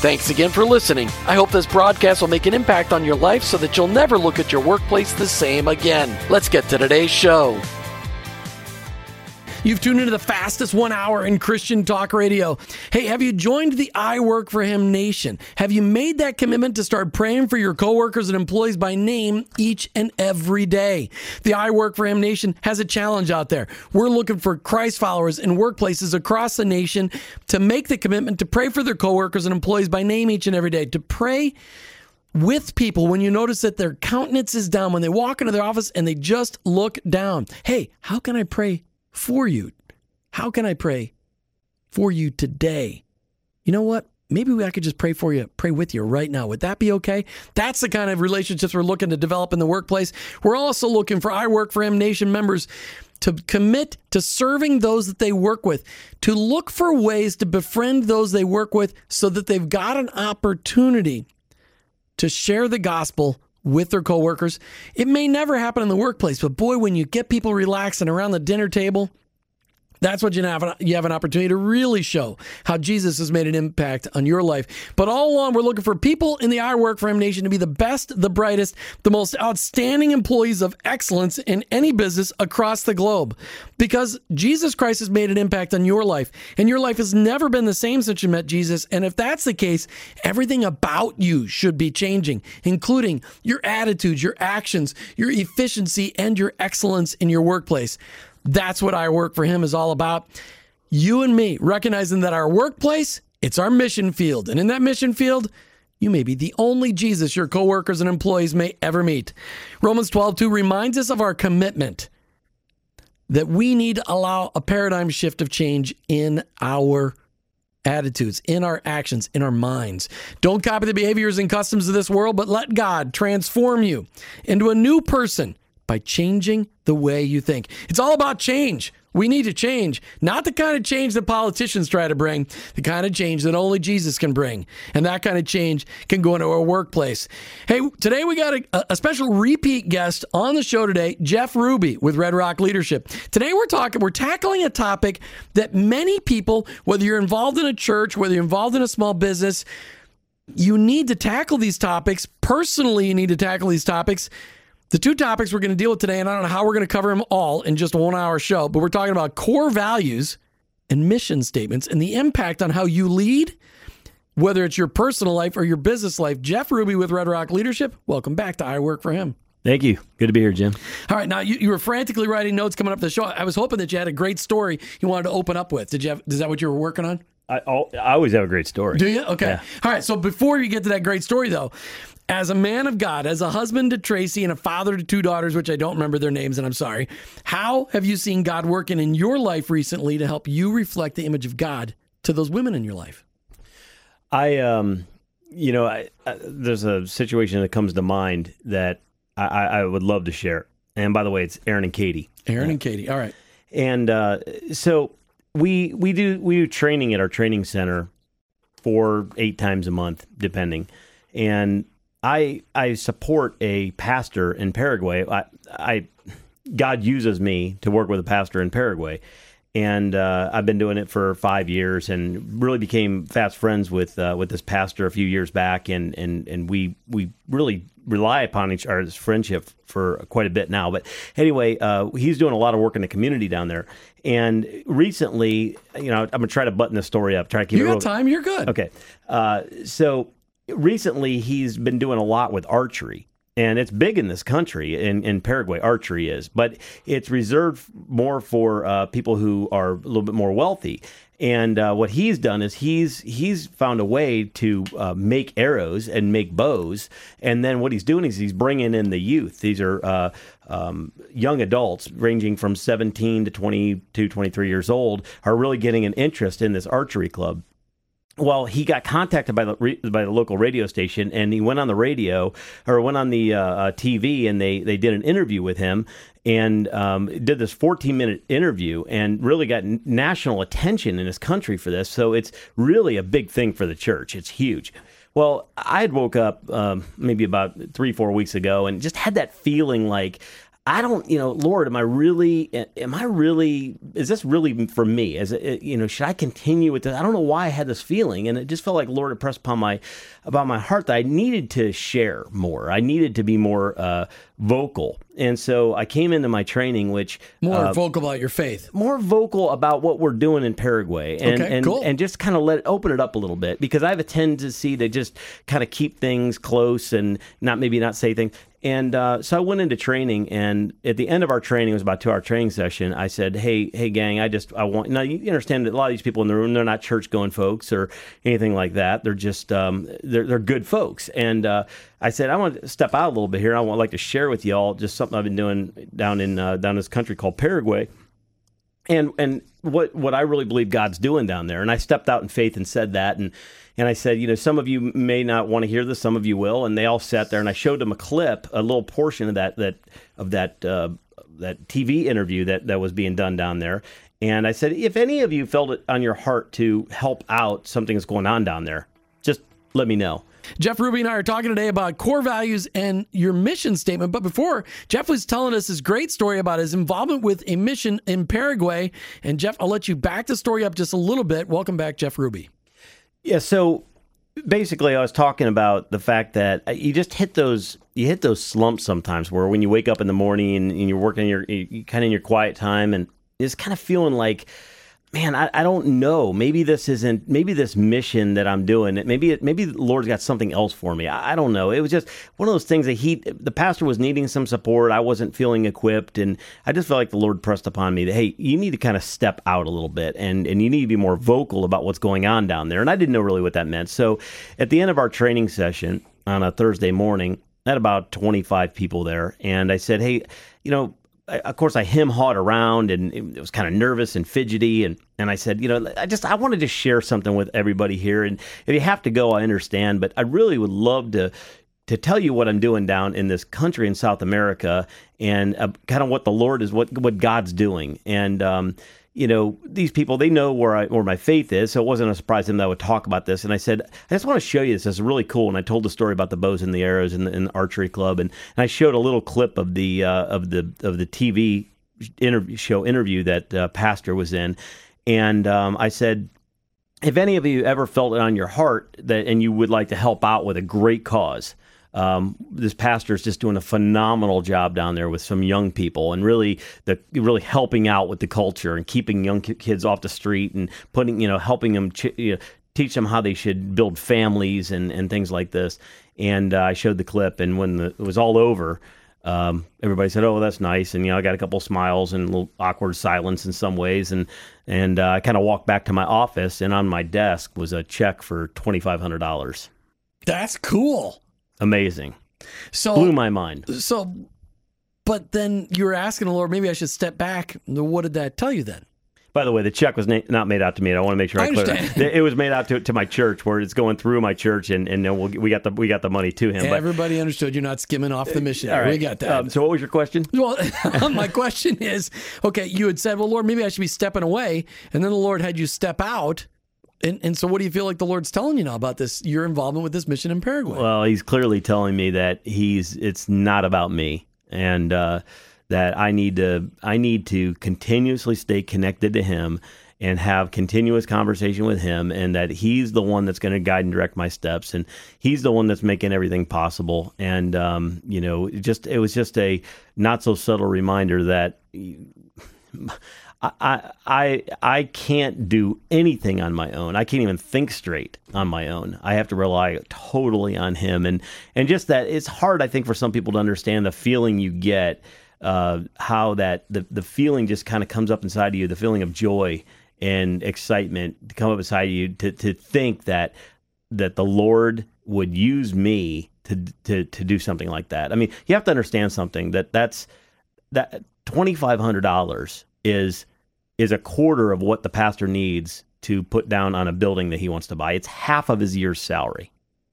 Thanks again for listening. I hope this broadcast will make an impact on your life so that you'll never look at your workplace the same again. Let's get to today's show. You've tuned into the fastest one hour in Christian talk radio. Hey, have you joined the I Work for Him Nation? Have you made that commitment to start praying for your coworkers and employees by name each and every day? The I Work for Him Nation has a challenge out there. We're looking for Christ followers in workplaces across the nation to make the commitment to pray for their coworkers and employees by name each and every day, to pray with people when you notice that their countenance is down, when they walk into their office and they just look down. Hey, how can I pray for you. How can I pray for you today? You know what? Maybe I could just pray for you, pray with you right now. Would that be okay? That's the kind of relationships we're looking to develop in the workplace. We're also looking for I Work for Him Nation members to commit to serving those that they work with, to look for ways to befriend those they work with so that they've got an opportunity to share the gospel with their coworkers. It may never happen in the workplace, but boy, when you get people relaxing around the dinner table, that's what you have, you have an opportunity to really show how Jesus has made an impact on your life. But all along, we're looking for people in the I Work for Him Nation to be the best, the brightest, the most outstanding employees of excellence in any business across the globe. Because Jesus Christ has made an impact on your life, and your life has never been the same since you met Jesus. And if that's the case, everything about you should be changing, including your attitudes, your actions, your efficiency, and your excellence in your workplace. That's what I work for him is all about. You and me recognizing that our workplace, it's our mission field. And in that mission field, you may be the only Jesus your coworkers and employees may ever meet. Romans 12, 2 reminds us of our commitment that we need to allow a paradigm shift of change in our attitudes, in our actions, in our minds. Don't copy the behaviors and customs of this world, but let God transform you into a new person by changing the way you think. It's all about change. We need to change, not the kind of change that politicians try to bring, the kind of change that only Jesus can bring. And that kind of change can go into our workplace. Hey, today we got a, a special repeat guest on the show today, Jeff Ruby with Red Rock Leadership. Today we're talking, we're tackling a topic that many people, whether you're involved in a church, whether you're involved in a small business, you need to tackle these topics. Personally, you need to tackle these topics the two topics we're going to deal with today, and I don't know how we're going to cover them all in just a one hour show, but we're talking about core values and mission statements and the impact on how you lead, whether it's your personal life or your business life. Jeff Ruby with Red Rock Leadership, welcome back to I Work for Him. Thank you. Good to be here, Jim. All right, now you, you were frantically writing notes coming up to the show. I was hoping that you had a great story you wanted to open up with. Did you have? Is that what you were working on? I, I always have a great story. Do you? Okay. Yeah. All right. So before you get to that great story, though, as a man of God, as a husband to Tracy and a father to two daughters, which I don't remember their names, and I'm sorry, how have you seen God working in your life recently to help you reflect the image of God to those women in your life? I, um, you know, I, I, there's a situation that comes to mind that I, I, would love to share. And by the way, it's Aaron and Katie. Aaron and Katie. All right. And uh, so we we do we do training at our training center four eight times a month, depending. And I I support a pastor in Paraguay. I, I God uses me to work with a pastor in Paraguay, and uh, I've been doing it for five years, and really became fast friends with uh, with this pastor a few years back, and and and we we really rely upon each other's friendship for quite a bit now. But anyway, uh, he's doing a lot of work in the community down there, and recently, you know, I'm gonna try to button the story up. Try to keep you it. got real... time. You're good. Okay, uh, so recently he's been doing a lot with archery and it's big in this country in, in Paraguay. Archery is, but it's reserved more for uh, people who are a little bit more wealthy. And uh, what he's done is he's he's found a way to uh, make arrows and make bows. And then what he's doing is he's bringing in the youth. These are uh, um, young adults ranging from 17 to 22, 23 years old are really getting an interest in this archery club well, he got contacted by the by the local radio station, and he went on the radio or went on the uh, uh TV, and they they did an interview with him, and um, did this 14 minute interview, and really got national attention in his country for this. So it's really a big thing for the church. It's huge. Well, I had woke up um, maybe about three, four weeks ago and just had that feeling like I don't, you know, Lord, am I really, am I really, is this really for me? As it, you know, should I continue with this? I don't know why I had this feeling, and it just felt like Lord impressed upon my, about my heart that I needed to share more. I needed to be more uh, vocal, and so I came into my training, which more uh, vocal about your faith, more vocal about what we're doing in Paraguay, and okay, and, cool. and just kind of let it open it up a little bit because I have a tendency to just kind of keep things close and not maybe not say things. And uh, so I went into training, and at the end of our training, it was about two hour training session. I said, "Hey, hey, gang, I just I want now. You understand that a lot of these people in the room, they're not church going folks or anything like that. They're just um, they're they're good folks." And uh, I said, "I want to step out a little bit here. I want like to share with y'all just something I've been doing down in uh, down this country called Paraguay." And and what what I really believe God's doing down there, and I stepped out in faith and said that, and and I said, you know, some of you may not want to hear this, some of you will, and they all sat there, and I showed them a clip, a little portion of that that of that uh, that TV interview that that was being done down there, and I said, if any of you felt it on your heart to help out something that's going on down there, just let me know. Jeff Ruby and I are talking today about core values and your mission statement. But before, Jeff was telling us this great story about his involvement with a mission in Paraguay. And Jeff, I'll let you back the story up just a little bit. Welcome back, Jeff Ruby. Yeah. So basically, I was talking about the fact that uh, you just hit those you hit those slumps sometimes, where when you wake up in the morning and, and you're working your you kind of in your quiet time and it's kind of feeling like man, I, I don't know. Maybe this isn't. Maybe this mission that I'm doing. Maybe it, maybe the Lord's got something else for me. I, I, don't know. It was just one of those things that he, the pastor, was needing some support. I wasn't feeling equipped, and I just felt like the Lord pressed upon me that hey, you need to kind of step out a little bit, and and you need to be more vocal about what's going on down there. And I didn't know really what that meant. So at the end of our training session on a Thursday morning. I had about 25 people there, and I said, "Hey, you know, of course, I him hawed around and it was kind of nervous and fidgety. And, and I said, you know, I just, I wanted to share something with everybody here. And if you have to go, I understand, but I really would love to, to tell you what I'm doing down in this country in South America and uh, kind of what the Lord is, what, what God's doing. And, um, you know, these people, they know where I where my faith is, so it wasn't a surprise to them that I would talk about this. And I said, I just want to show you this. This is really cool. And I told the story about the bows and the arrows in the, in the archery club, and, and I showed a little clip of the uh, of the of the TV interview show interview that uh, Pastor was in, and um, I said, if any of you ever felt it on your heart that and you would like to help out with a great cause, um, this pastor is just doing a phenomenal job down there with some young people and really the really helping out with the culture and keeping young kids off the street and putting you know helping them ch- you know, teach them how they should build families and, and things like this. And uh, I showed the clip, and when the, it was all over, um, everybody said, "Oh, that's nice," and you know, I got a couple smiles and a little awkward silence in some ways, and and uh, I kind of walked back to my office, and on my desk was a check for twenty five hundred dollars. That's cool amazing. So blew my mind. So, but then you were asking the Lord, maybe I should step back. What did that tell you then? By the way, the check was na- not made out to me. I want to make sure I, I clear that. It was made out to, to my church, where it's going through my church, and and we'll, we got the we got the money to him. Everybody but, understood you're not skimming off the mission. Right. We got that. Um, so, what was your question? Well, my question is, okay, you had said, well, Lord, maybe I should be stepping away, and then the Lord had you step out. And, and so, what do you feel like the Lord's telling you now about this? Your involvement with this mission in Paraguay? Well, He's clearly telling me that He's it's not about me, and uh, that I need to I need to continuously stay connected to Him and have continuous conversation with Him, and that He's the one that's going to guide and direct my steps, and He's the one that's making everything possible. And um, you know, just it was just a not so subtle reminder that I, I I can't do anything on my own. I can't even think straight on my own. I have to rely totally on him, and and just that it's hard. I think for some people to understand the feeling you get, uh, how that the the feeling just kind of comes up inside of you, the feeling of joy and excitement to come up inside of you to to think that that the Lord would use me to to to do something like that. I mean, you have to understand something that that's that twenty five hundred dollars is is a quarter of what the pastor needs to put down on a building that he wants to buy. It's half of his year's salary.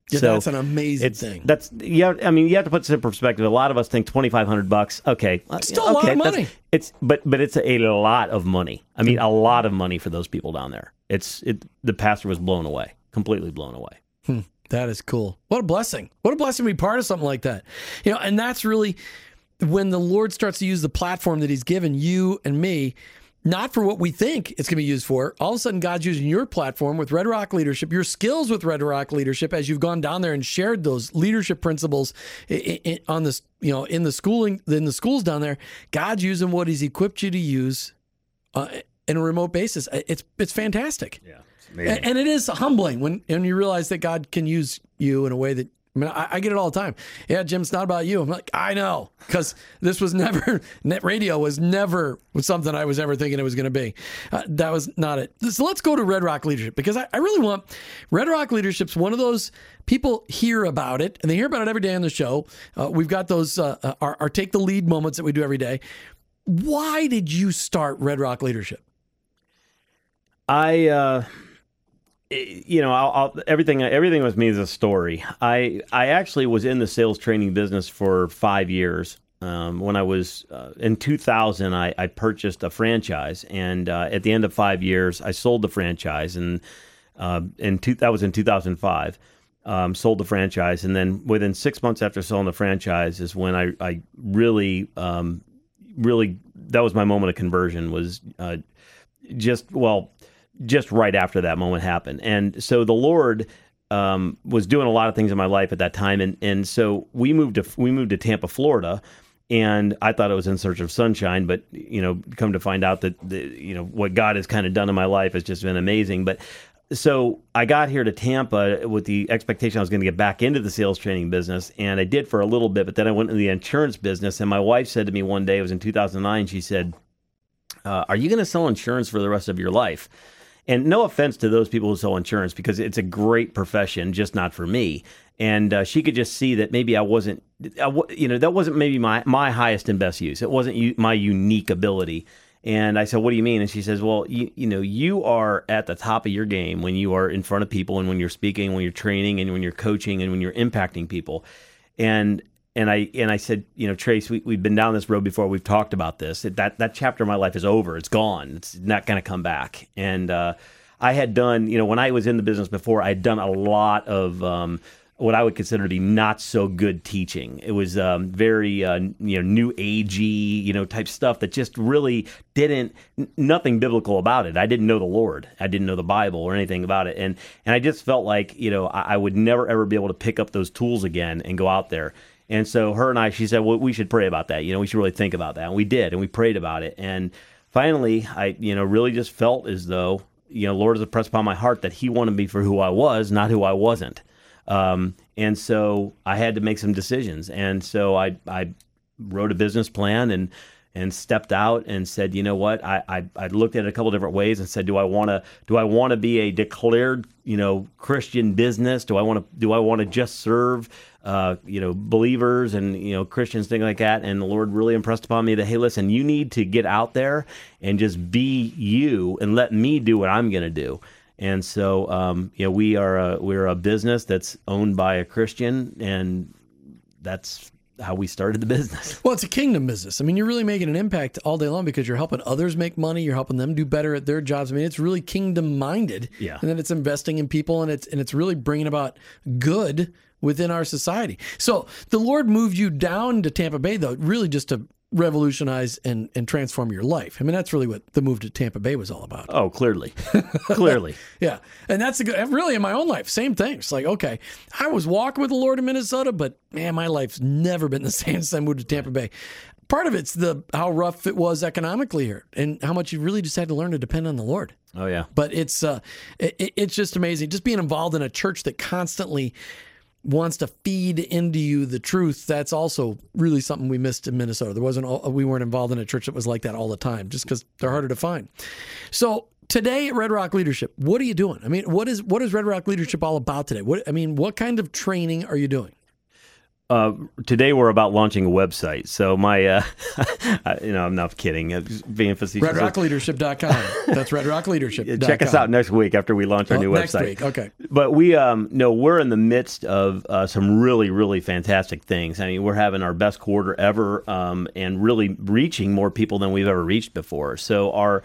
Yeah, so that's an amazing thing. That's yeah. I mean, you have to put this in perspective. A lot of us think twenty five hundred bucks. Okay, still okay, a lot of money. It's but but it's a lot of money. I mean, a lot of money for those people down there. It's it. The pastor was blown away, completely blown away. Hmm, that is cool. What a blessing. What a blessing to be part of something like that. You know, and that's really when the Lord starts to use the platform that He's given you and me not for what we think it's going to be used for. All of a sudden, God's using your platform with Red Rock Leadership, your skills with Red Rock Leadership, as you've gone down there and shared those leadership principles on this, you know, in the schooling, in the schools down there. God's using what He's equipped you to use uh, in a remote basis. It's it's fantastic. Yeah, it's and it is humbling when when you realize that God can use you in a way that I mean, I, I, get it all the time. Yeah, Jim, it's not about you. I'm like, I know, because this was never net radio was never something I was ever thinking it was going to be. Uh, that was not it. So let's go to Red Rock Leadership because I, I really want Red Rock Leadership's one of those people hear about it and they hear about it every day on the show. Uh, we've got those uh, uh our, our take the lead moments that we do every day. Why did you start Red Rock Leadership? I uh, you know, I'll, I'll, everything everything with me is a story. I I actually was in the sales training business for five years. Um, when I was uh, in 2000, I, I, purchased a franchise, and uh, at the end of five years, I sold the franchise, and uh, in two, that was in 2005. Um, sold the franchise, and then within six months after selling the franchise is when I, I really, um, really that was my moment of conversion. Was uh, just well just right after that moment happened. And so the Lord um, was doing a lot of things in my life at that time, and and so we moved to we moved to Tampa, Florida. And I thought I was in search of sunshine, but you know, come to find out that the, you know what God has kind of done in my life has just been amazing. But so I got here to Tampa with the expectation I was going to get back into the sales training business, and I did for a little bit. But then I went into the insurance business, and my wife said to me one day, it was in 2009. She said, uh, "Are you going to sell insurance for the rest of your life?" And no offense to those people who sell insurance because it's a great profession, just not for me. And uh, she could just see that maybe I wasn't, you know, that wasn't maybe my my highest and best use. It wasn't u- my unique ability. And I said, "What do you mean?" And she says, "Well, you you know, you are at the top of your game when you are in front of people and when you're speaking, when you're training, and when you're coaching, and when you're impacting people." And and I and I said, you know, Trace, we, we've been down this road before. We've talked about this. That that chapter of my life is over. It's gone. It's not going to come back. And uh, I had done, you know, when I was in the business before, I had done a lot of um, what I would consider to be not so good teaching. It was um, very, uh, you know, new agey, you know, type stuff that just really didn't nothing biblical about it. I didn't know the Lord. I didn't know the Bible or anything about it, and and I just felt like, you know, I, I would never ever be able to pick up those tools again and go out there. And so her and I, she said, well, we should pray about that. You know, we should really think about that. And we did, and we prayed about it. And finally, I, you know, really just felt as though, you know, Lord has impressed upon my heart that He wanted me for who I was, not who I wasn't. Um, and so I had to make some decisions. And so I, I wrote a business plan and and stepped out and said, you know what, I, I, I looked at it a couple different ways and said, do I want to do I want to be a declared you know Christian business? Do I want to do I want to just serve uh, you know, believers and you know Christians, things like that. And the Lord really impressed upon me that hey, listen, you need to get out there and just be you, and let me do what I'm going to do. And so, um, you know, we are a, we're a business that's owned by a Christian, and that's how we started the business. Well, it's a kingdom business. I mean, you're really making an impact all day long because you're helping others make money. You're helping them do better at their jobs. I mean, it's really kingdom minded. Yeah. And then it's investing in people, and it's and it's really bringing about good within our society. So the Lord moved you down to Tampa Bay, though, really just to revolutionize and, and transform your life. I mean, that's really what the move to Tampa Bay was all about. Oh, clearly. clearly. yeah. And that's a good, really in my own life, same thing. It's like, okay, I was walking with the Lord in Minnesota, but man, my life's never been the same since I moved to Tampa Bay. part of it's the how rough it was economically here, and how much you really just had to learn to depend on the Lord. Oh yeah. But it's uh, it, it's just amazing. Just being involved in a church that constantly wants to feed into you the truth. That's also really something we missed in Minnesota. There wasn't all, we weren't involved in a church that was like that all the time, just because they're harder to find. So today at Red Rock Leadership, what are you doing? I mean, what is what is Red Rock Leadership all about today? What I mean, what kind of training are you doing? Uh, today we're about launching a website. So my, uh, you know, I'm not kidding. I'm being facetious. RedRockLeadership.com. That's RedRockLeadership. Check us out next week after we launch our Oh, new next website. week, okay. But we, um, no, we're in the midst of uh, some really, really fantastic things. I mean, we're having our best quarter ever, um, and really reaching more people than we've ever reached before. So our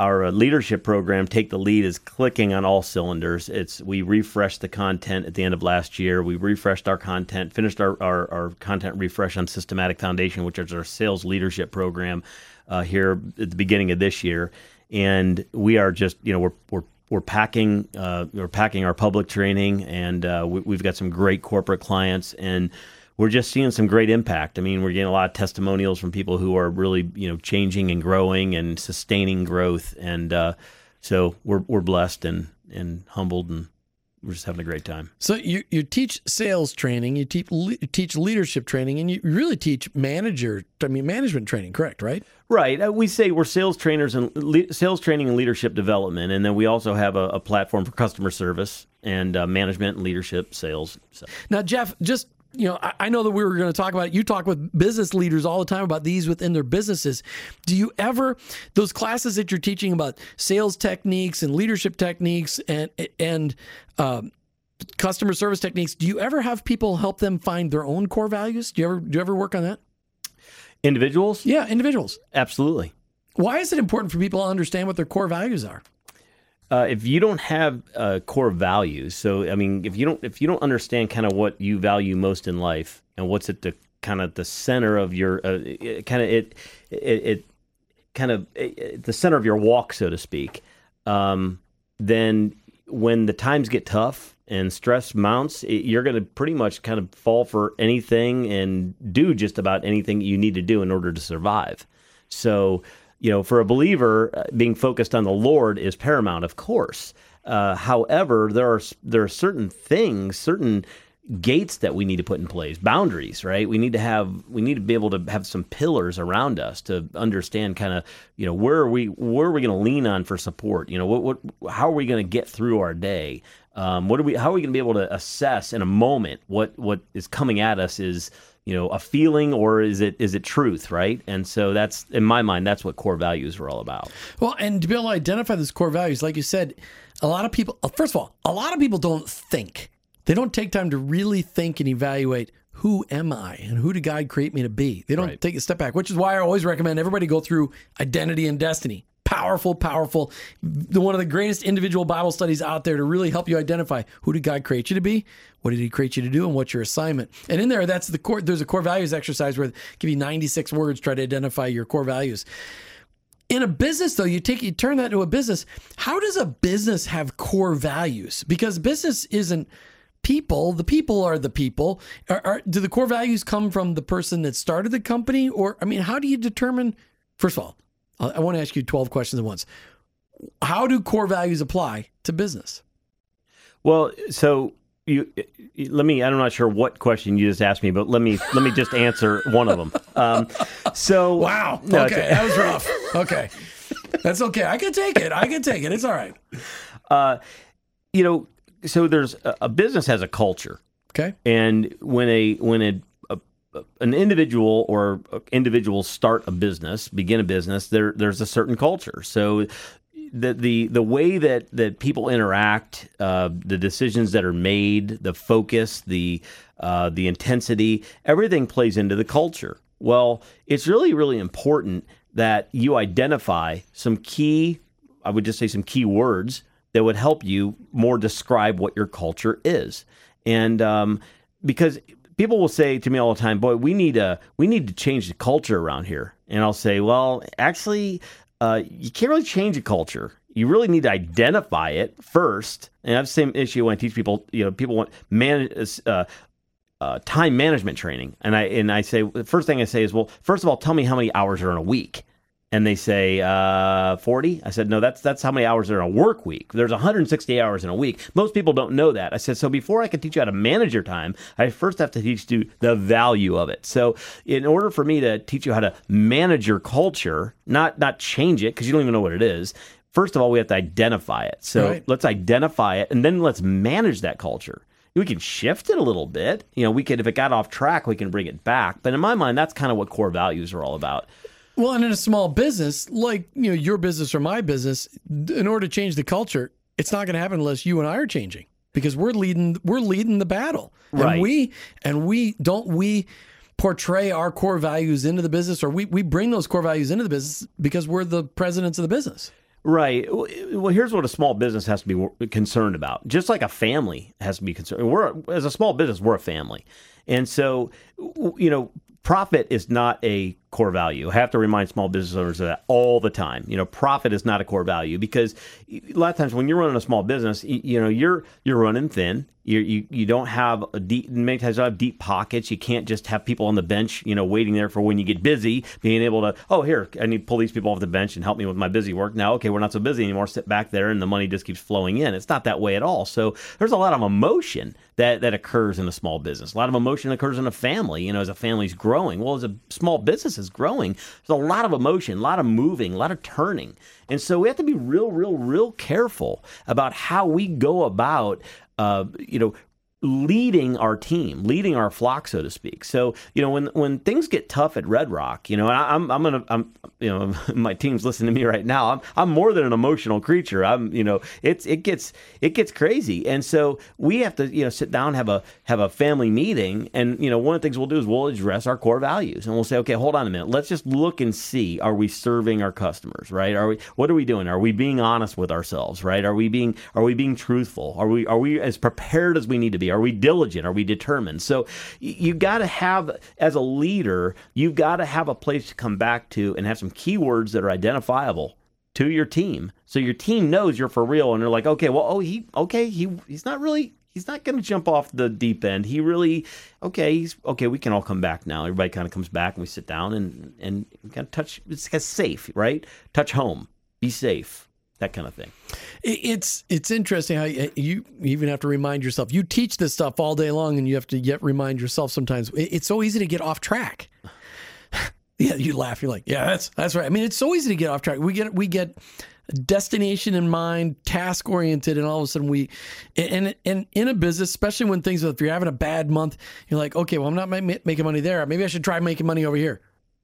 our uh, leadership program, Take the Lead, is clicking on all cylinders. It's we refreshed the content at the end of last year. We refreshed our content, finished our, our, our content refresh on Systematic Foundation, which is our sales leadership program uh, here at the beginning of this year. And we are just, you know, we're, we're we're packing uh, we're packing our public training, and uh, we, we've got some great corporate clients, and we're just seeing some great impact. I mean, we're getting a lot of testimonials from people who are really you know changing and growing and sustaining growth, and uh, so we're we're blessed and and humbled, and we're just having a great time. So you you teach sales training, you teach teach leadership training, and you really teach manager. I mean, management training, correct? Right? Right. Uh, we say we're sales trainers and le- sales training and leadership development, and then we also have a, a platform for customer service and uh, management and leadership sales. So. Now, Jeff, just you know, I, I know that we were going to talk about it. You talk with business leaders all the time about these within their businesses. Do you ever those classes that you're teaching about sales techniques and leadership techniques and and um, customer service techniques? Do you ever have people help them find their own core values? Do you ever do you ever work on that? Individuals? Yeah, individuals. Absolutely. Why is it important for people to understand what their core values are? Uh, if you don't have uh, core values, so I mean, if you don't if you don't understand kind of what you value most in life and what's at the kind of the center of your uh, kind of it, it it kind of it, the center of your walk, so to speak, um, then when the times get tough and stress mounts, you're going to pretty much kind of fall for anything and do just about anything you need to do in order to survive. So you know, for a believer, uh, being focused on the Lord is paramount, of course. Uh, however, there are there are certain things, certain gates that we need to put in place, boundaries, right? We need to have we need to be able to have some pillars around us to understand kind of you know where are we where are we going to lean on for support? You know, what what how are we going to get through our day? Um, what are we how are we going to be able to assess in a moment what what is coming at us is you know a feeling or is it is it truth right and so that's in my mind that's what core values are all about Well, and to be able to identify those core values, like you said, a lot of people, first of all, a lot of people don't think. They don't take time to really think and evaluate who am I and who did God create me to be. They don't Right. take a step back, which is why I always recommend everybody go through Identity and Destiny. Powerful, powerful, the one of the greatest individual Bible studies out there to really help you identify who did God create you to be, what did He create you to do, and what's your assignment. And in there, that's the core. There's a core values exercise where give you 96 words, try to identify your core values in a business though you take you turn that into a business how does a business have core values because business isn't people the people are the people are, are, do the core values come from the person that started the company or i mean how do you determine first of all i, I want to ask you 12 questions at once. How do core values apply to business? Well so you let me i'm not sure what question you just asked me but let me let me just answer one of them. Um, so wow. No, okay that was rough. Okay. That's okay. I can take it. I can take it. It's all right. Uh, you know so there's a, a business has a culture. Okay. And when a when a an individual or individuals start a business, begin a business, there there's a certain culture. So the the the way that that people interact, uh, the decisions that are made, the focus, the uh, the intensity, everything plays into the culture. Well, it's really really important that you identify some key, I would just say some key words that would help you more describe what your culture is, and um, because people will say to me all the time, "Boy, we need a we need to change the culture around here." And I'll say, "Well, actually, uh, you can't really change a culture. You really need to identify it first. And I have the same issue when I teach people. You know, people want man uh, uh, time management training, and I and I say the first thing I say is, well, first of all, tell me how many hours are in a week, and they say uh, 40. I said, no, that's that's how many hours are in a work week. There's 160 hours in a week. Most people don't know that. I said, so before I can teach you how to manage your time, I first have to teach you the value of it. So in order for me to teach you how to manage your culture, not not change it because you don't even know what it is. First of all, we have to identify it. So Right. let's identify it, and then let's manage that culture. We can shift it a little bit. You know, we could if it got off track, we can bring it back. But in my mind, that's kind of what core values are all about. Well, and in a small business, like you know your business or my business, in order to change the culture, it's not going to happen unless you and I are changing because we're leading we're leading the battle. Right. And we and we don't we portray our core values into the business or we we bring those core values into the business because we're the presidents of the business. Right. Well, here's what a small business has to be concerned about. Just like a family has to be concerned. We're as a small business, we're a family, and so you know, profit is not a core value. I have to remind small business owners of that all the time. You know, profit is not a core value because a lot of times when you're running a small business, you, you know, you're you're running thin. You you you don't have a deep many times you have deep pockets. You can't just have people on the bench, you know, waiting there for when you get busy, being able to, oh here, I need to pull these people off the bench and help me with my busy work. Now, okay, we're not so busy anymore. Sit back there and the money just keeps flowing in. It's not that way at all. So there's a lot of emotion that that occurs in a small business. A lot of emotion occurs in a family, you know, as a family's growing. Well, as a small business is growing, there's a lot of emotion, a lot of moving, a lot of turning. And so we have to be real, real, real careful about how we go about uh, you know, leading our team, leading our flock, so to speak. So, you know, when when things get tough at Red Rock, you know, and I, I'm I'm gonna I'm you know my team's listening to me right now. I'm I'm more than an emotional creature. I'm you know it's it gets it gets crazy, and so we have to you know sit down have a have a family meeting, and you know one of the things we'll do is we'll address our core values, and we'll say, okay, hold on a minute, let's just look and see are we serving our customers, right? Are we what are we doing? Are we being honest with ourselves, right? Are we being are we being truthful? Are we are we as prepared as we need to be? Are we diligent? Are we determined? So you got to have, as a leader, you've got to have a place to come back to and have some keywords that are identifiable to your team, so your team knows you're for real, and they're like, okay, well, oh, he, okay, he, he's not really. He's not going to jump off the deep end. He really, okay, he's okay. We can all come back now. Everybody kind of comes back, and we sit down and and kind of touch. It's kind of safe, right? Touch home, be safe, that kind of thing. It's it's interesting how you, you even have to remind yourself. You teach this stuff all day long, and you have to yet remind yourself sometimes. It's so easy to get off track. yeah, you laugh. You're like, yeah, that's that's right. I mean, it's so easy to get off track. We get we get destination in mind, task oriented, and all of a sudden we and and in a business, especially when things if you're having a bad month, you're like, okay, well, I'm not making money there. Maybe I should try making money over here.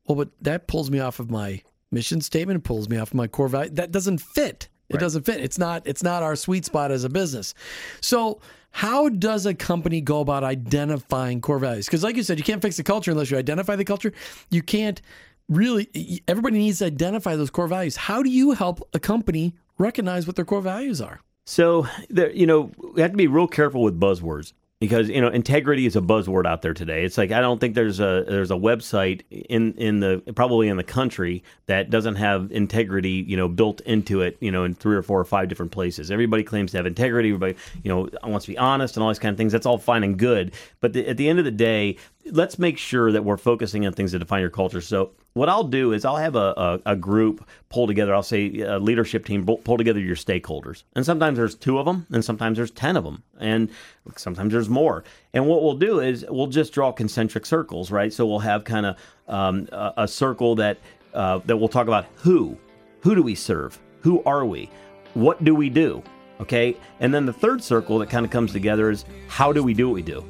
Well, but that pulls me off of my mission statement. Pulls me off my core value. That doesn't fit. It doesn't fit. It's not. It's not our sweet spot as a business. So, how does a company go about identifying core values? Because, like you said, you can't fix the culture unless you identify the culture. You can't really. Everybody needs to identify those core values. How do you help a company recognize what their core values are? So there, you know, we have to be real careful with buzzwords because you know integrity is a buzzword out there today. It's like I don't think there's a there's a website in in the probably in the country that doesn't have integrity you know built into it you know in three or four or five different places. Everybody claims to have integrity. Everybody you know wants to be honest and all these kind of things. That's all fine and good, but the, at the end of the day, let's make sure that we're focusing on things that define your culture. So what I'll do is I'll have a, a, a group pull together. I'll say a leadership team pull, pull together your stakeholders, and sometimes there's two of them, and sometimes there's ten of them, and sometimes there's more. And what we'll do is we'll just draw concentric circles, right? So we'll have kind of um, a, a circle that uh, that we'll talk about who, who do we serve, who are we, what do we do, okay? And then the third circle that kind of comes together is how do we do what we do.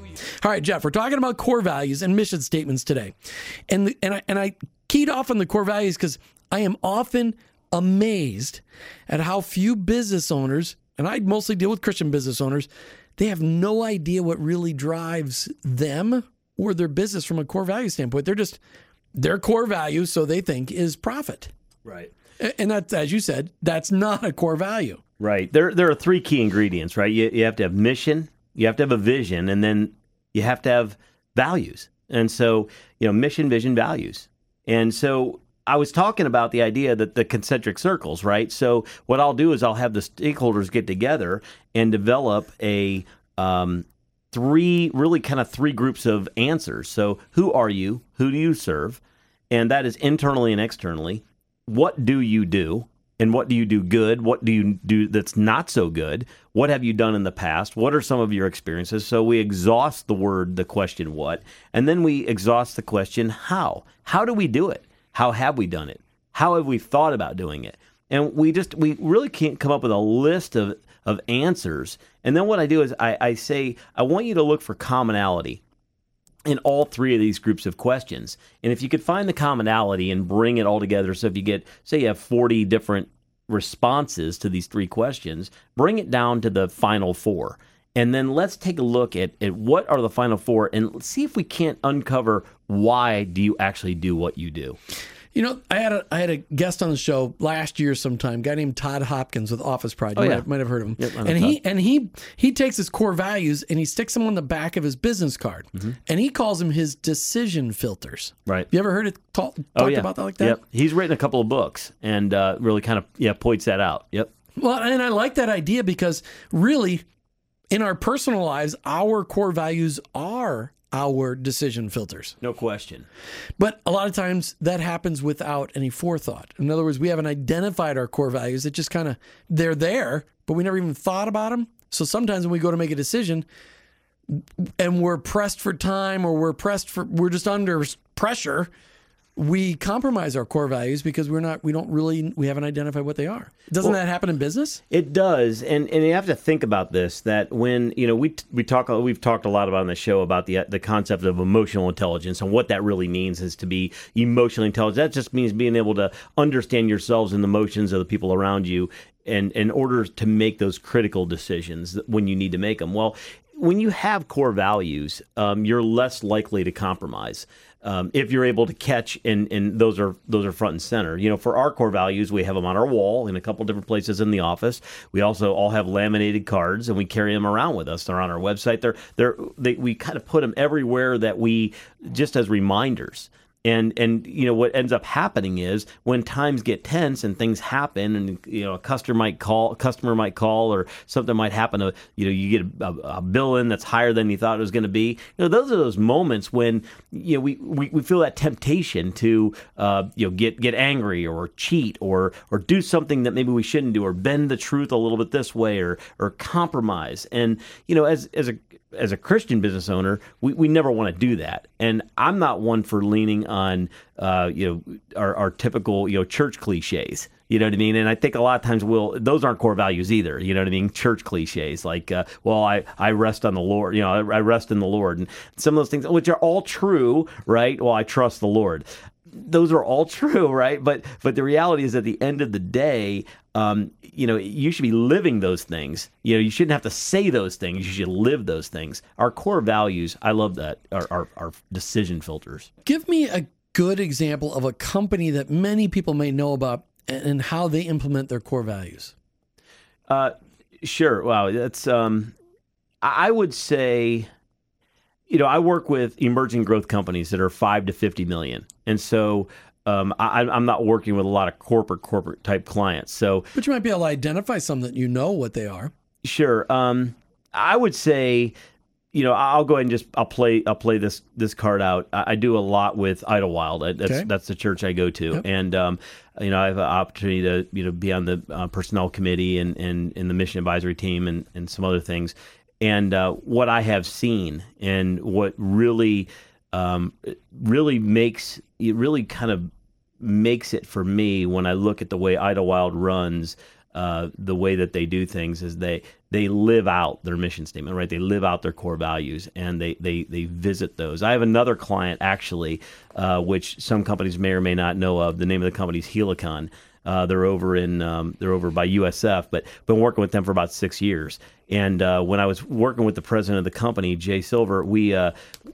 All right, Jeff, we're talking about core values and mission statements today. And the, and I, and I keyed off on the core values because I am often amazed at how few business owners, and I mostly deal with Christian business owners, they have no idea what really drives them or their business from a core value standpoint. They're just their core value, so they think is profit. Right. And that's as you said, that's not a core value. Right. There there are three key ingredients, right? You, you have to have mission, you have to have a vision, and then you have to have values. And so, you know, mission, vision, values. And so I was talking about the idea that the concentric circles, right? So what I'll do is I'll have the stakeholders get together and develop a um, three really kind of three groups of answers. So, who are you? Who do you serve? And that is internally and externally. What do you do? And what do you do good? What do you do that's not so good? What have you done in the past? What are some of your experiences? So we exhaust the word, the question what, and then we exhaust the question how. How do we do it? How have we done it? How have we thought about doing it? And we just we really can't come up with a list of of answers. And then what I do is I, I say, I want you to look for commonality in all three of these groups of questions. And if you could find the commonality and bring it all together, so if you get, say, you have 40 different responses to these three questions, bring it down to the final four. And then let's take a look at, at what are the final four and see if we can't uncover why do you actually do what you do. You know, I had a I had a guest on the show last year sometime, a guy named Todd Hopkins with Office Pride. You Oh, might, yeah. have, might have heard of him. Yep, and he and he he takes his core values and he sticks them on the back of his business card, and he calls them his decision filters. Mm-hmm. Right. You ever heard it ta- talked Oh, yeah. about that like that? Yep. He's written a couple of books and uh, really kind of yeah points that out. Yep. Well, and I like that idea because really, in our personal lives, our core values are our decision filters. No question. But a lot of times that happens without any forethought. In other words, we haven't identified our core values. It just kind of, they're there, but we never even thought about them. So sometimes when we go to make a decision and we're pressed for time or we're pressed for, we're just under pressure, we compromise our core values because we're not, we don't really, we haven't identified what they are. Doesn't that happen in business? It does, and and you have to think about this. That when you know we we talk, we've talked a lot about on the show about the the concept of emotional intelligence and what that really means is to be emotionally intelligent. That just means being able to understand yourselves and the emotions of the people around you, and in order to make those critical decisions when you need to make them. Well, when you have core values, um, you're less likely to compromise. Um, if you're able to catch and and those are those are front and center. You know, for our core values, we have them on our wall in a couple different places in the office. We also all have laminated cards and we carry them around with us. They're on our website. They're they're they, we kind of put them everywhere that we just as reminders. And and you know what ends up happening is when times get tense and things happen, and you know a customer might call, a customer might call, or something might happen. To, you know you get a, a bill in that's higher than you thought it was going to be. You know those are those moments when you know we, we, we feel that temptation to uh, you know get get angry or cheat or or do something that maybe we shouldn't do or bend the truth a little bit this way or or compromise. And you know as as a as a Christian business owner, we, we never want to do that. And I'm not one for leaning on, uh, you know, our, our typical, you know, church cliches. You know what I mean? And I think a lot of times we'll, those aren't core values either. You know what I mean? Church cliches like, uh, well, I, I rest on the Lord, you know, I, I rest in the Lord. And some of those things, which are all true, right? Well, I trust the Lord those are all true, right? But but the reality is, at the end of the day, um, you know, you should be living those things. You know, you shouldn't have to say those things. You should live those things. Our core values, I love that, are are, are decision filters. Give me a good example of a company that many people may know about and how they implement their core values. Uh, sure. Wow, that's. Um, I would say, you know, I work with emerging growth companies that are five to fifty million, and so. Um, I, I'm not working with a lot of corporate corporate type clients. So But you might be able to identify some that you know what they are. Sure. Um, I would say, you know, I'll go ahead and just I'll play I'll play this this card out. I, I do a lot with Idlewild. I- That's Okay. that's the church I go to, Yep. and um, you know, I have an opportunity to you know be on the uh, personnel committee and and in the mission advisory team and and some other things. And uh, what I have seen and what really um, really makes it really kind of makes it for me when I look at the way Idlewild runs, uh, the way that they do things is they they live out their mission statement, right? They live out their core values and they they they visit those. I have another client actually, uh, which some companies may or may not know of. The name of the company is Helicon. Uh, they're over in um, they're over by USF, but been working with them for about six years. And uh, when I was working with the president of the company, Jay Silver, we uh,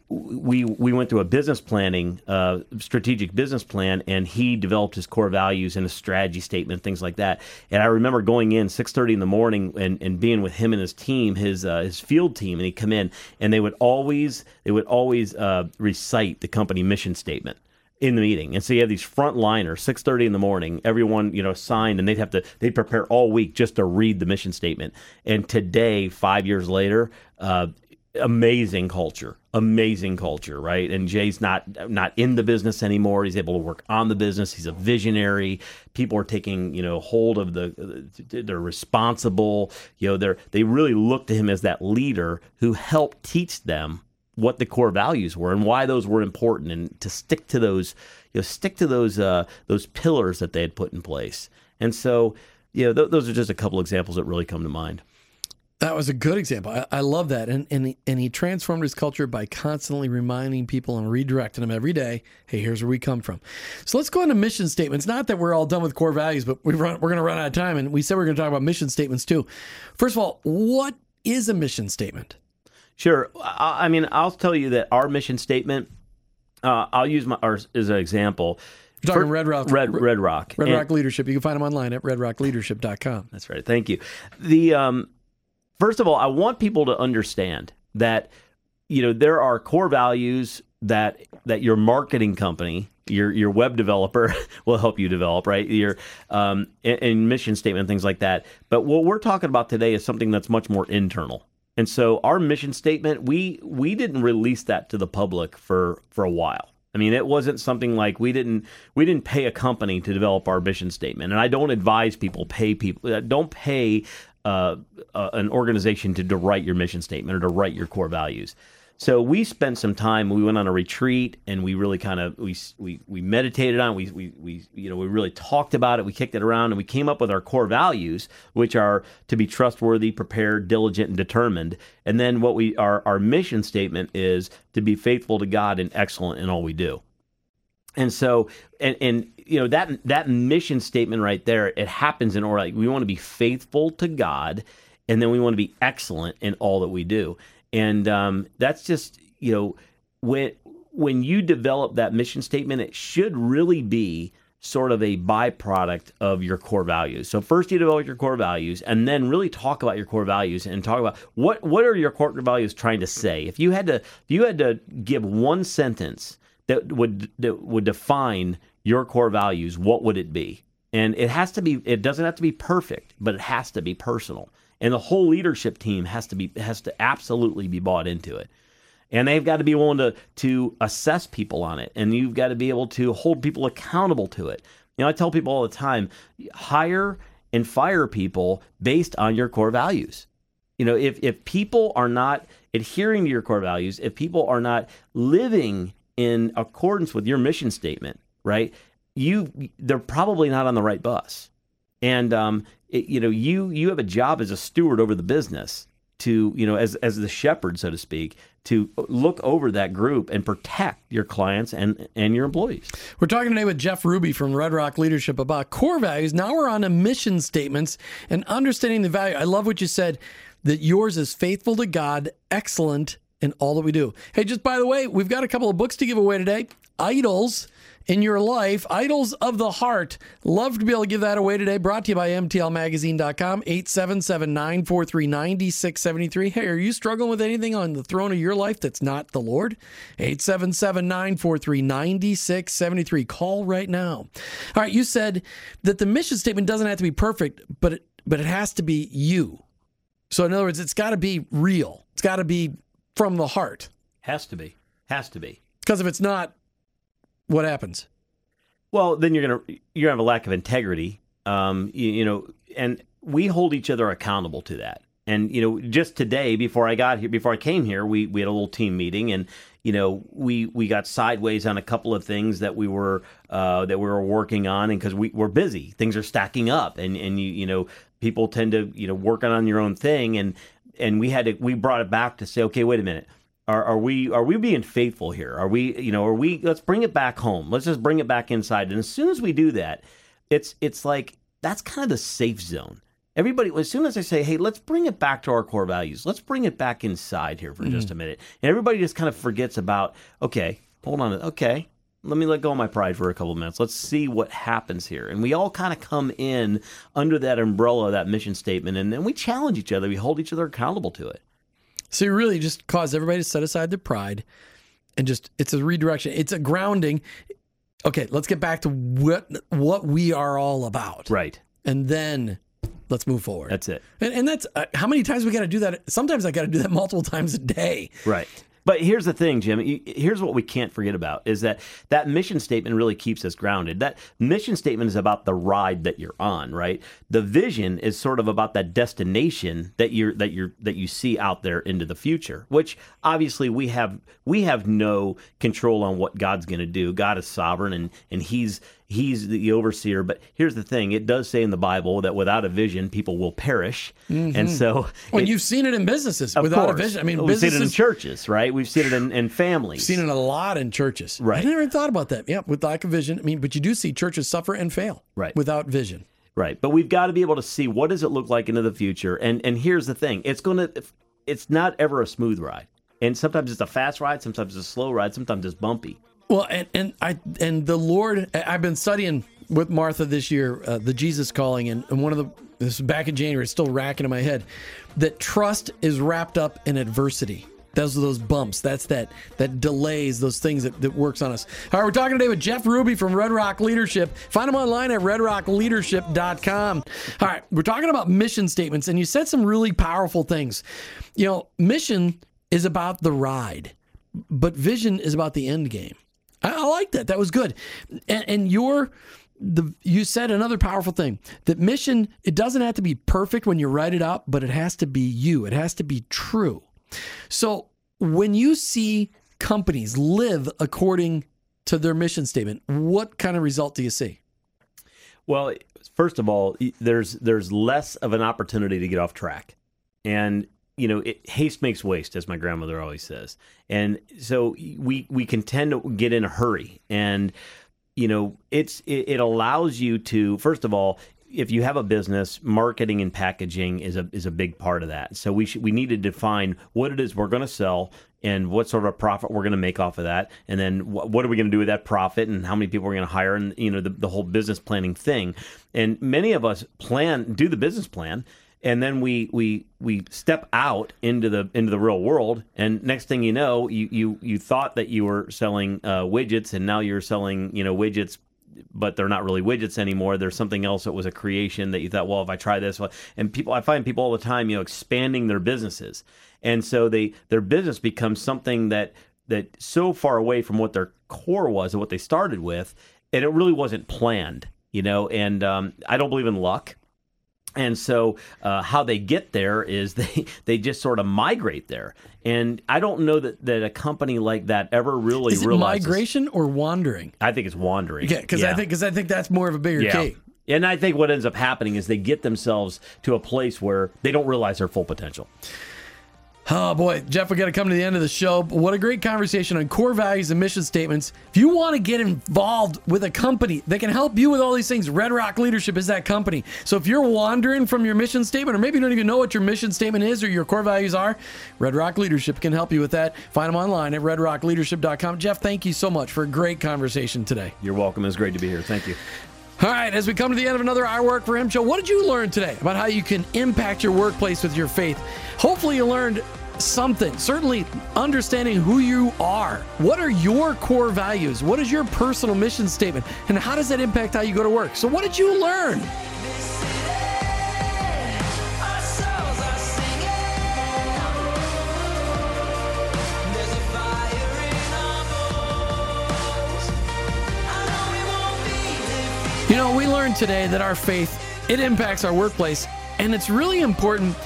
we we went through a business planning, uh, strategic business plan, and he developed his core values and a strategy statement, things like that. And I remember going in six thirty in the morning and, and being with him and his team, his uh, his field team, and he'd come in, and they would always they would always uh, recite the company mission statement in the meeting. And so you have these frontliners, six thirty in the morning, everyone, you know, signed and they'd have to they'd prepare all week just to read the mission statement. And today, five years later, uh, amazing culture amazing culture right? And jay's not not in the business anymore. He's able to work on the business. He's a visionary. People are taking you know hold of the they're responsible. You know they're they really look to him as that leader who helped teach them what the core values were and why those were important and to stick to those you know stick to those uh those pillars that they had put in place and so you know th- those are just a couple examples that really come to mind That was a good example. I, I love that. And, and, he, and he transformed his culture by constantly reminding people and redirecting them every day hey, here's where we come from. So let's go into mission statements. Not that we're all done with core values, but we run, we're going to run out of time. And we said we are going to talk about mission statements too. First of all, what is a mission statement? Sure. I, I mean, I'll tell you that our mission statement, uh, I'll use my ours as an example. You're talking For- Red Rock. Red, Red Rock. Red And- Rock Leadership. You can find them online at redrockleadership.com. That's right. Thank you. The um, first of all, I want people to understand that you know there are core values that that your marketing company, your your web developer will help you develop, right? Your um, and, and mission statement, things like that. But what we're talking about today is something that's much more internal. And so our mission statement, we we didn't release that to the public for for a while. I mean, it wasn't something like we didn't we didn't pay a company to develop our mission statement, and I don't advise people pay people uh, don't pay uh, uh, an organization to, to write your mission statement or to write your core values. So we spent some time. We went on a retreat, and we really kind of we we we meditated on. It. We we we you know we really talked about it. We kicked it around, and we came up with our core values, which are to be trustworthy, prepared, diligent, and determined. And then what we our our mission statement is to be faithful to God and excellent in all we do. And so, and, and you know that that mission statement right there, it happens in order. Like we want to be faithful to God, and then we want to be excellent in all that we do. And um, that's just you know when when you develop that mission statement, it should really be sort of a byproduct of your core values. So first you develop your core values and then really talk about your core values and talk about what what are your core values trying to say. If you had to if you had to give one sentence that would that would define your core values, what would it be? And it has to be it doesn't have to be perfect, but it has to be personal. And the whole leadership team has to be has to absolutely be bought into it. And they've got to be willing to to assess people on it. And you've got to be able to hold people accountable to it. You know, I tell people all the time, hire and fire people based on your core values. You know, if if people are not adhering to your core values, if people are not living in accordance with your mission statement, right? You they're probably not on the right bus. And um, it, you know, you you have a job as a steward over the business to, you know, as as the shepherd, so to speak, to look over that group and protect your clients and and your employees. We're talking today with Jeff Ruby from Red Rock Leadership about core values. Now we're on to mission statements and understanding the value. I love what you said that yours is faithful to God, excellent in all that we do. Hey, just by the way, we've got a couple of books to give away today. Idols in your life, Idols of the Heart. Love to be able to give that away today. Brought to you by MTLMagazine.com, 877 943 9673. Hey, are you struggling with anything on the throne of your life that's not the Lord? 877 943 9673. Call right now. All right, you said that the mission statement doesn't have to be perfect, but it, but it has to be you. So, in other words, it's got to be real, it's got to be from the heart. Has to be. Has to be. Because if it's not, what happens? Well, then you're gonna you're gonna have a lack of integrity. Um, you, you know, and we hold each other accountable to that. And you know, just today before I got here, before I came here, we we had a little team meeting, and you know, we we got sideways on a couple of things that we were uh, that we were working on, and because we we're busy, things are stacking up, and and you you know, people tend to you know work on your own thing, and and we had to we brought it back to say, okay, wait a minute. Are, are we are we being faithful here? Are we you know are we let's bring it back home. Let's just bring it back inside. And as soon as we do that, it's it's like that's kind of the safe zone. Everybody, as soon as I say, "Hey, let's bring it back to our core values. Let's bring it back inside here for just a mm-hmm. minute," and everybody just kind of forgets about, okay, hold on, okay, let me let go of my pride for a couple of minutes. Let's see what happens here. And we all kind of come in under that umbrella of that mission statement, and then we challenge each other. We hold each other accountable to it. So you really just cause everybody to set aside their pride and just it's a redirection. It's a grounding. Okay, let's get back to what what we are all about. Right. And then Let's move forward. That's it. And, and that's uh, how many times we got to do that. Sometimes I got to do that multiple times a day. Right. But here's the thing, Jim. Here's what we can't forget about is that that mission statement really keeps us grounded. That mission statement is about the ride that you're on, right? The vision is sort of about that destination that you're that you're that you see out there into the future, which obviously we have we have no control on what God's going to do. God is sovereign and and he's he's the overseer. But here's the thing: it does say in the Bible that without a vision, people will perish. Mm-hmm. And so, well, you've seen it in businesses without course. a vision. I mean, we've seen it in churches, right? We've seen it in, in families. We've seen it a lot in churches. Right. I never thought about that. Yeah, with lack of vision. I mean, but you do see churches suffer and fail. Right. Without vision. Right. But we've got to be able to see what does it look like into the future. And and here's the thing: it's going to. It's not ever a smooth ride. And sometimes it's a fast ride, sometimes it's a slow ride, sometimes it's bumpy. Well, and, and I and the Lord, I've been studying with Martha this year, uh, the Jesus calling, and, and one of the this is back in January, it's still racking in my head, that trust is wrapped up in adversity. Those are those bumps. That's that that delays, those things that, that works on us. All right, we're talking today with Jeff Ruby from Red Rock Leadership. Find him online at redrockleadership.com. All right, we're talking about mission statements, and you said some really powerful things. You know, mission is about the ride, but vision is about the end game. I, I like that. That was good. And, and your the you said another powerful thing that mission it doesn't have to be perfect when you write it out, but it has to be you. It has to be true. So when you see companies live according to their mission statement, what kind of result do you see? Well, first of all, there's there's less of an opportunity to get off track, and you know, it, haste makes waste, as my grandmother always says, and so we we can tend to get in a hurry, and you know, it's it, it allows you to first of all if you have a business, marketing and packaging is a is a big part of that. So we should we need to define what it is we're going to sell and what sort of profit we're going to make off of that, and then wh- what are we going to do with that profit, and how many people we're going to hire, and you know the the whole business planning thing. And many of us plan do the business plan, and then we we we step out into the into the real world and next thing you know you you you thought that you were selling uh, widgets and now you're selling you know widgets but they're not really widgets anymore. There's something else that was a creation that you thought well if i try this and people i find people all the time you know expanding their businesses. And so they their business becomes something that that so far away from what their core was and what they started with and it really wasn't planned you know and um, i don't believe in luck and so, uh, how they get there is they they just sort of migrate there. And I don't know that, that a company like that ever really is it realizes, migration or wandering. I think it's wandering. Yeah, because. I think because I think that's more of a bigger yeah. key. And I think what ends up happening is they get themselves to a place where they don't realize their full potential. Oh boy, Jeff, we got to come to the end of the show. What a great conversation on core values and mission statements. If you want to get involved with a company that can help you with all these things, Red Rock Leadership is that company. So if you're wandering from your mission statement, or maybe you don't even know what your mission statement is or your core values are, Red Rock Leadership can help you with that. Find them online at redrockleadership.com. Jeff, thank you so much for a great conversation today. You're welcome. It's great to be here. Thank you. All right, as we come to the end of another I Work for Him show, what did you learn today about how you can impact your workplace with your faith? Hopefully, you learned something. Certainly, understanding who you are. What are your core values? What is your personal mission statement? And how does that impact how you go to work? So, what did you learn? You know, we learned today that our faith it impacts our workplace, and it's really important.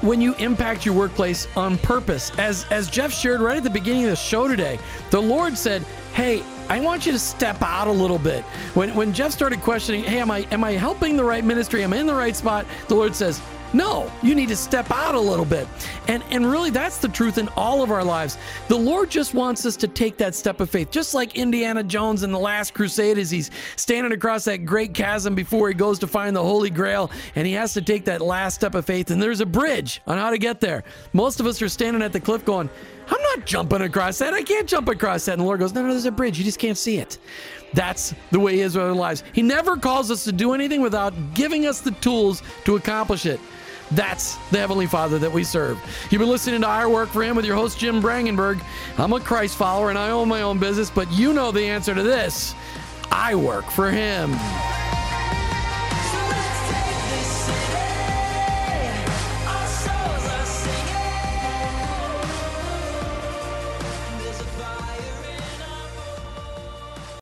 When you impact your workplace on purpose. As as Jeff shared right at the beginning of the show today, the Lord said, "Hey, I want you to step out a little bit." When when Jeff started questioning, "Hey, am I am I helping the right ministry? Am I in the right spot?" The Lord says, no, you need to step out a little bit. And and really that's the truth in all of our lives. The Lord just wants us to take that step of faith. Just like Indiana Jones in the last crusade as he's standing across that great chasm before he goes to find the Holy Grail and he has to take that last step of faith and there's a bridge on how to get there. Most of us are standing at the cliff going, I'm not jumping across that. I can't jump across that. And the Lord goes, No, no, there's a bridge. You just can't see it. That's the way He is with our lives. He never calls us to do anything without giving us the tools to accomplish it. That's the Heavenly Father that we serve. You've been listening to I Work for Him with your host, Jim Brangenberg. I'm a Christ follower and I own my own business, but you know the answer to this I work for Him.